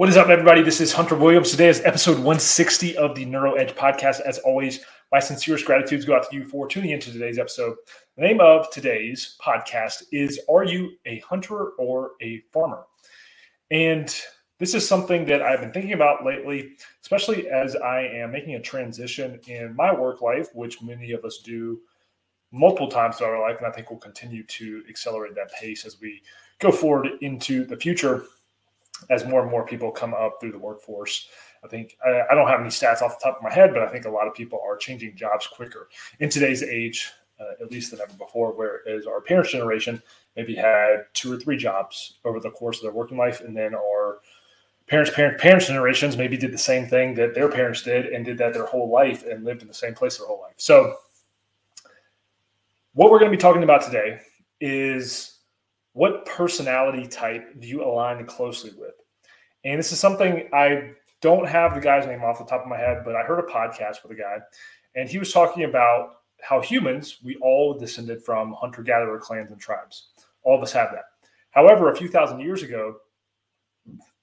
What is up, everybody? This is Hunter Williams. Today is episode 160 of the Neuro Edge podcast. As always, my sincerest gratitudes go out to you for tuning into today's episode. The name of today's podcast is Are You a Hunter or a Farmer? And this is something that I've been thinking about lately, especially as I am making a transition in my work life, which many of us do multiple times throughout our life. And I think we'll continue to accelerate that pace as we go forward into the future as more and more people come up through the workforce. I think I, I, don't have any stats off the top of my head, but I think a lot of people are changing jobs quicker in today's age, uh, at least than ever before. Whereas our parents' generation maybe had two or three jobs over the course of their working life, and then our parents' parent, parents' generations maybe did the same thing that their parents did and did that their whole life and lived in the same place their whole life. So, what we're going to be talking about today is what personality type do you align closely with? And this is something I don't have the guy's name off the top of my head, but I heard a podcast with a guy, and he was talking about how humans, we all descended from hunter gatherer clans and tribes. All of us have that. However, a few thousand years ago,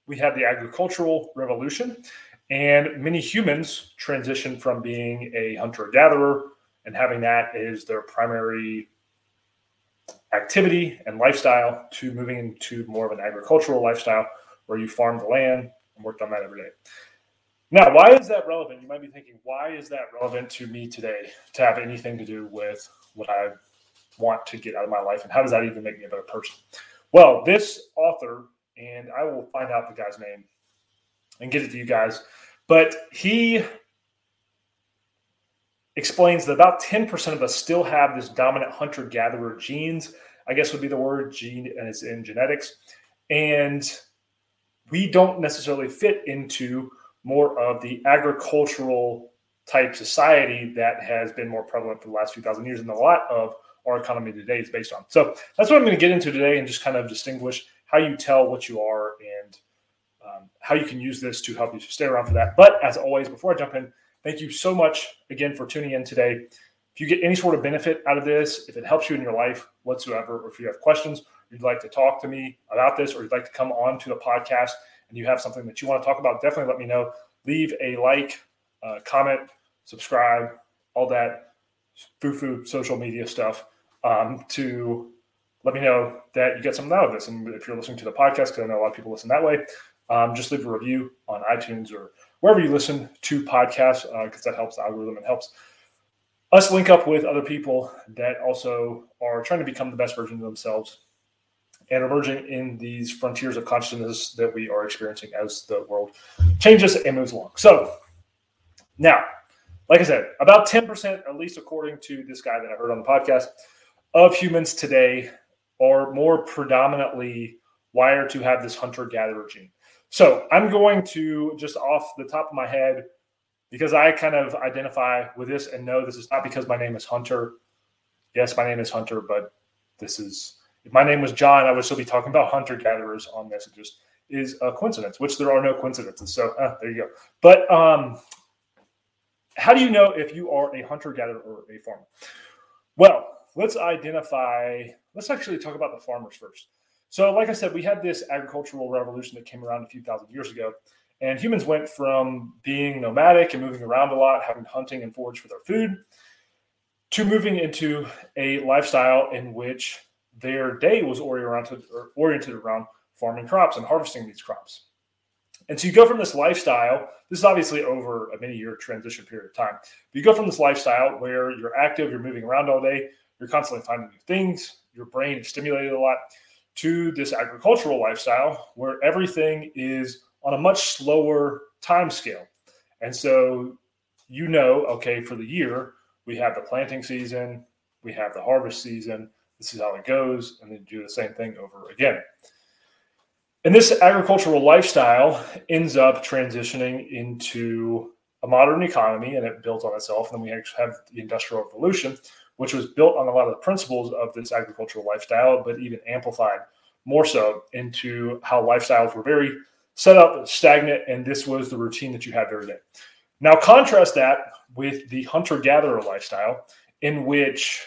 we had the agricultural revolution, and many humans transitioned from being a hunter gatherer and having that as their primary activity and lifestyle to moving into more of an agricultural lifestyle where you farm the land and worked on that every day. Now, why is that relevant? You might be thinking, why is that relevant to me today to have anything to do with what I want to get out of my life? And how does that even make me a better person? Well, this author, and I will find out the guy's name and get it to you guys, but he explains that about 10% of us still have this dominant hunter gatherer genes, I guess would be the word gene as in genetics. And we don't necessarily fit into more of the agricultural type society that has been more prevalent for the last few thousand years and a lot of our economy today is based on. So that's what I'm going to get into today and just kind of distinguish how you tell what you are and um, how you can use this to help you stay around for that. But as always, before I jump in, Thank you so much again for tuning in today. If you get any sort of benefit out of this, if it helps you in your life whatsoever, or if you have questions, you'd like to talk to me about this, or you'd like to come on to the podcast and you have something that you want to talk about, definitely let me know. Leave a like, uh, comment, subscribe, all that foo-foo social media stuff um, to let me know that you get something out of this. And if you're listening to the podcast, because I know a lot of people listen that way, um, just leave a review on iTunes or wherever you listen to podcasts, because uh, that helps the algorithm and helps us link up with other people that also are trying to become the best version of themselves and emerging in these frontiers of consciousness that we are experiencing as the world changes and moves along. So, now, like I said, about 10%, at least according to this guy that I heard on the podcast, of humans today are more predominantly wired to have this hunter gatherer gene. So I'm going to just off the top of my head, because I kind of identify with this and know this is not because my name is Hunter. Yes, my name is Hunter, but this is if my name was John, I would still be talking about hunter gatherers on this. It just is a coincidence, which there are no coincidences. So uh, there you go. But um, how do you know if you are a hunter gatherer or a farmer? Well, let's identify. Let's actually talk about the farmers first. So, like I said, we had this agricultural revolution that came around a few thousand years ago, and humans went from being nomadic and moving around a lot, having hunting and forage for their food, to moving into a lifestyle in which their day was oriented oriented around farming crops and harvesting these crops. And so you go from this lifestyle, this is obviously over a many year transition period of time. But you go from this lifestyle where you're active, you're moving around all day, you're constantly finding new things, your brain is stimulated a lot to this agricultural lifestyle where everything is on a much slower time scale. And so you know, okay, for the year, we have the planting season, we have the harvest season, this is how it goes, and then do the same thing over again. And this agricultural lifestyle ends up transitioning into a modern economy and it builds on itself. And then we actually have the Industrial Revolution, which was built on a lot of the principles of this agricultural lifestyle, but even amplified more so into how lifestyles were very set up, stagnant, and this was the routine that you had every day. Now, contrast that with the hunter gatherer lifestyle, in which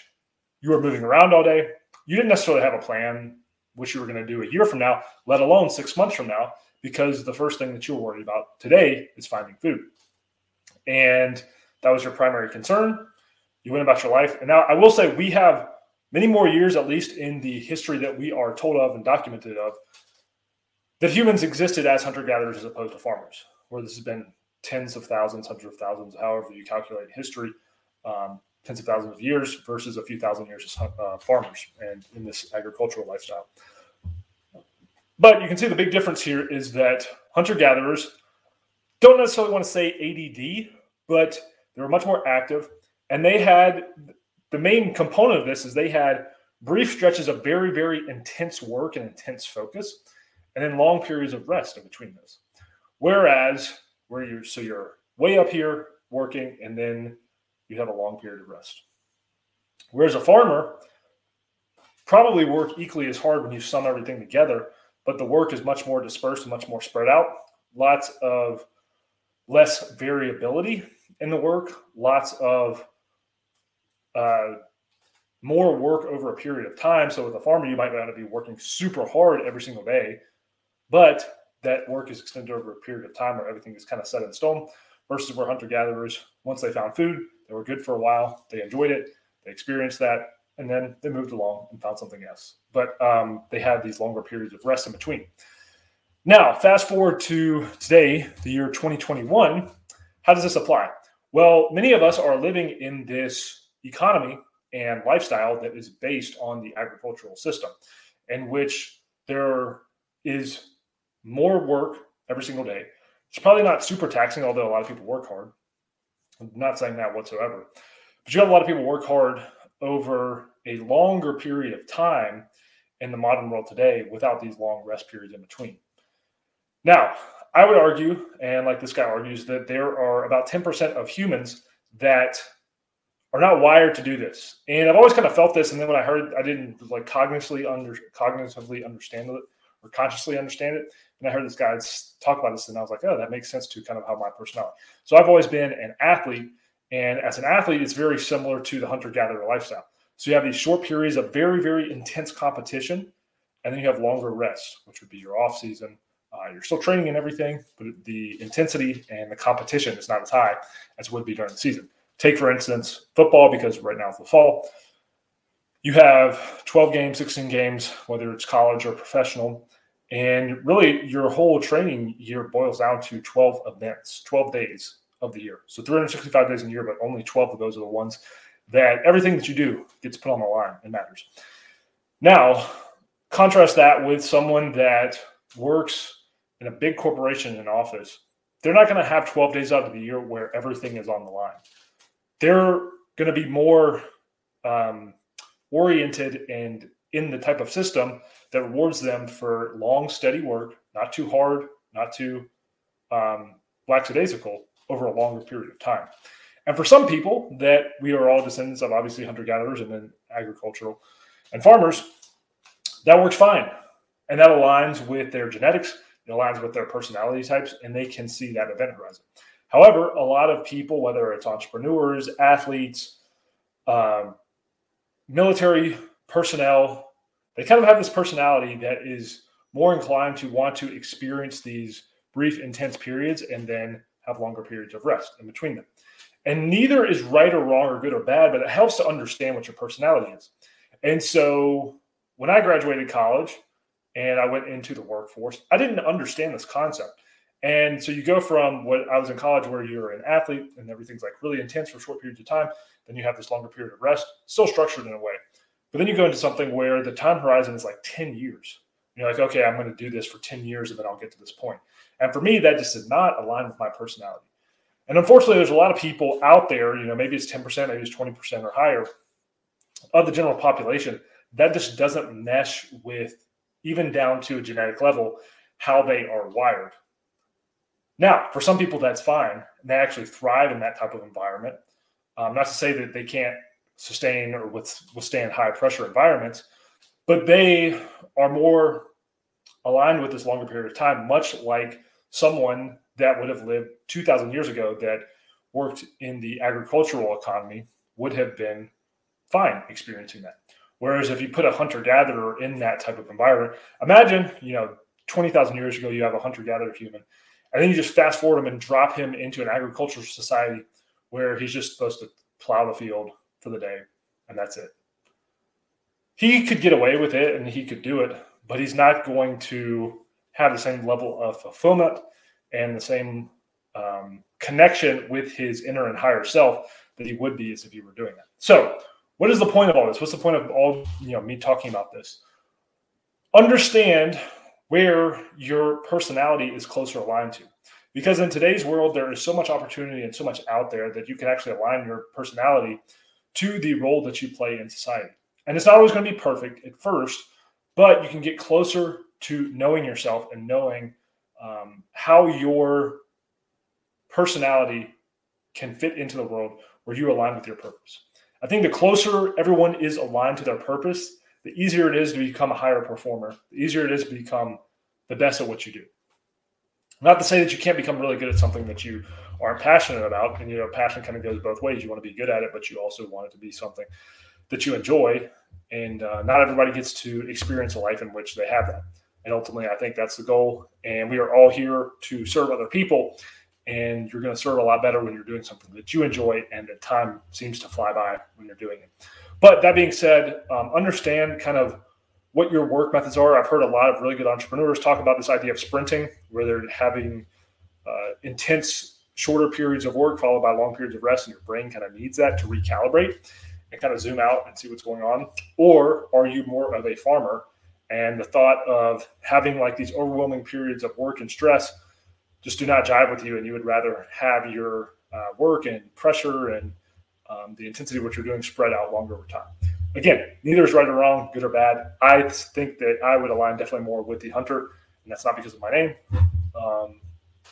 you were moving around all day. You didn't necessarily have a plan, what you were going to do a year from now, let alone six months from now. because the first thing that you're worried about today is finding food. And that was your primary concern. You went about your life. And now I will say we have many more years, at least in the history that we are told of and documented of, that humans existed as hunter gatherers as opposed to farmers, where this has been tens of thousands, hundreds of thousands, however you calculate history, um, tens of thousands of years versus a few thousand years as uh, farmers and in this agricultural lifestyle. But you can see the big difference here is that hunter gatherers don't necessarily want to say ADD, but they were much more active. And they had the main component of this is they had brief stretches of very, very intense work and intense focus, and then long periods of rest in between those. Whereas where you're so you're way up here working and then you have a long period of rest. Whereas a farmer probably work equally as hard when you sum everything together, but the work is much more dispersed and much more spread out. Lots of less variability in the work, lots of uh, more work over a period of time. So with a farmer, you might not be working super hard every single day, but that work is extended over a period of time where everything is kind of set in stone versus where hunter gatherers, once they found food, they were good for a while, they enjoyed it, they experienced that, and then they moved along and found something else. But um, they had these longer periods of rest in between. Now, fast forward to today, the year 2021. How does this apply? Well, many of us are living in this economy and lifestyle that is based on the agricultural system, in which there is more work every single day. It's probably not super taxing, although a lot of people work hard. I'm not saying that whatsoever. But you have a lot of people work hard over a longer period of time in the modern world today without these long rest periods in between. Now, I would argue, and like this guy argues, that there are about 10% of humans that are not wired to do this. And I've always kind of felt this. And then when I heard, I didn't like cognitively under cognitively understand it or consciously understand it. And I heard this guy talk about this, and I was like, oh, that makes sense to kind of how my personality. So I've always been an athlete, and as an athlete, it's very similar to the hunter gatherer lifestyle. So you have these short periods of very, very intense competition, and then you have longer rests, which would be your off season. Uh, you're still training and everything, but the intensity and the competition is not as high as it would be during the season. Take, for instance, football, because right now it's the fall. You have 12 games, 16 games, whether it's college or professional. And really, your whole training year boils down to 12 events, 12 days of the year. So 365 days in a year, but only 12 of those are the ones that everything that you do gets put on the line and matters. Now, contrast that with someone that works in a big corporation in office. They're not going to have 12 days out of the year where everything is on the line. They're going to be more um, oriented and in the type of system that rewards them for long, steady work, not too hard, not too um, lackadaisical over a longer period of time. And for some people that we are all descendants of obviously hunter gatherers and then agricultural and farmers, that works fine. And that aligns with their genetics, it aligns with their personality types, and they can see that event horizon. However, a lot of people, whether it's entrepreneurs, athletes, um, military personnel, they kind of have this personality that is more inclined to want to experience these brief, intense periods and then have longer periods of rest in between them. And neither is right or wrong or good or bad, but it helps to understand what your personality is. And so when I graduated college and I went into the workforce, I didn't understand this concept. And so you go from what I was in college where you're an athlete and everything's like really intense for short periods of time, then you have this longer period of rest, still structured in a way. But then you go into something where the time horizon is like 10 years. You're like, okay, I'm going to do this for 10 years and then I'll get to this point. And for me, that just did not align with my personality. And unfortunately, there's a lot of people out there, you know, maybe it's 10%, maybe it's 20% or higher of the general population that just doesn't mesh with even down to a genetic level how they are wired. Now, for some people, that's fine. They actually thrive in that type of environment. Um, not to say that they can't sustain or withstand high pressure environments, but they are more aligned with this longer period of time, much like someone that would have lived 2,000 years ago that worked in the agricultural economy would have been fine experiencing that. Whereas if you put a hunter gatherer in that type of environment, imagine, you know, 20,000 years ago, you have a hunter gatherer human. And then you just fast forward him and drop him into an agricultural society where he's just supposed to plow the field for the day, and that's it. He could get away with it and he could do it, but he's not going to have the same level of fulfillment and the same um, connection with his inner and higher self that he would be as if he were doing that. So, what is the point of all this? What's the point of all you know me talking about this? Understand where your personality is closer aligned to. Because in today's world, there is so much opportunity and so much out there that you can actually align your personality to the role that you play in society. And it's not always going to be perfect at first, but you can get closer to knowing yourself and knowing um, how your personality can fit into the world where you align with your purpose. I think the closer everyone is aligned to their purpose, the easier it is to become a higher performer, the easier it is to become the best at what you do. Not to say that you can't become really good at something that you aren't passionate about. And, you know, passion kind of goes both ways. You want to be good at it, but you also want it to be something that you enjoy. And uh, not everybody gets to experience a life in which they have that. And ultimately, I think that's the goal. And we are all here to serve other people. And you're going to serve a lot better when you're doing something that you enjoy and the time seems to fly by when you're doing it. But that being said, um, understand kind of what your work methods are. I've heard a lot of really good entrepreneurs talk about this idea of sprinting, where they're having uh, intense, shorter periods of work followed by long periods of rest, and your brain kind of needs that to recalibrate and kind of zoom out and see what's going on. Or are you more of a farmer? And the thought of having like these overwhelming periods of work and stress just do not jive with you, and you would rather have your uh, work and pressure and um, the intensity of what you're doing spread out longer over time again, neither is right or wrong, good or bad. I think that I would align definitely more with the hunter, and that's not because of my name. Um,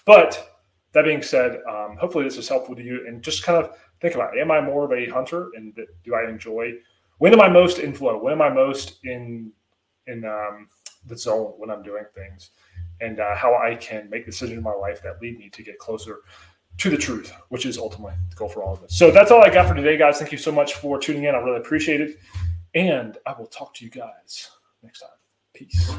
but that being said, um, hopefully this is helpful to you. And just kind of think about. Am I more of a hunter, and do I enjoy? When am I most in flow? When am I most in in um, the zone when I'm doing things? And uh, how I can make decisions in my life that lead me to get closer to the truth, which is ultimately the goal for all of us. So that's all I got for today, guys. Thank you so much for tuning in. I really appreciate it. And I will talk to you guys next time. Peace.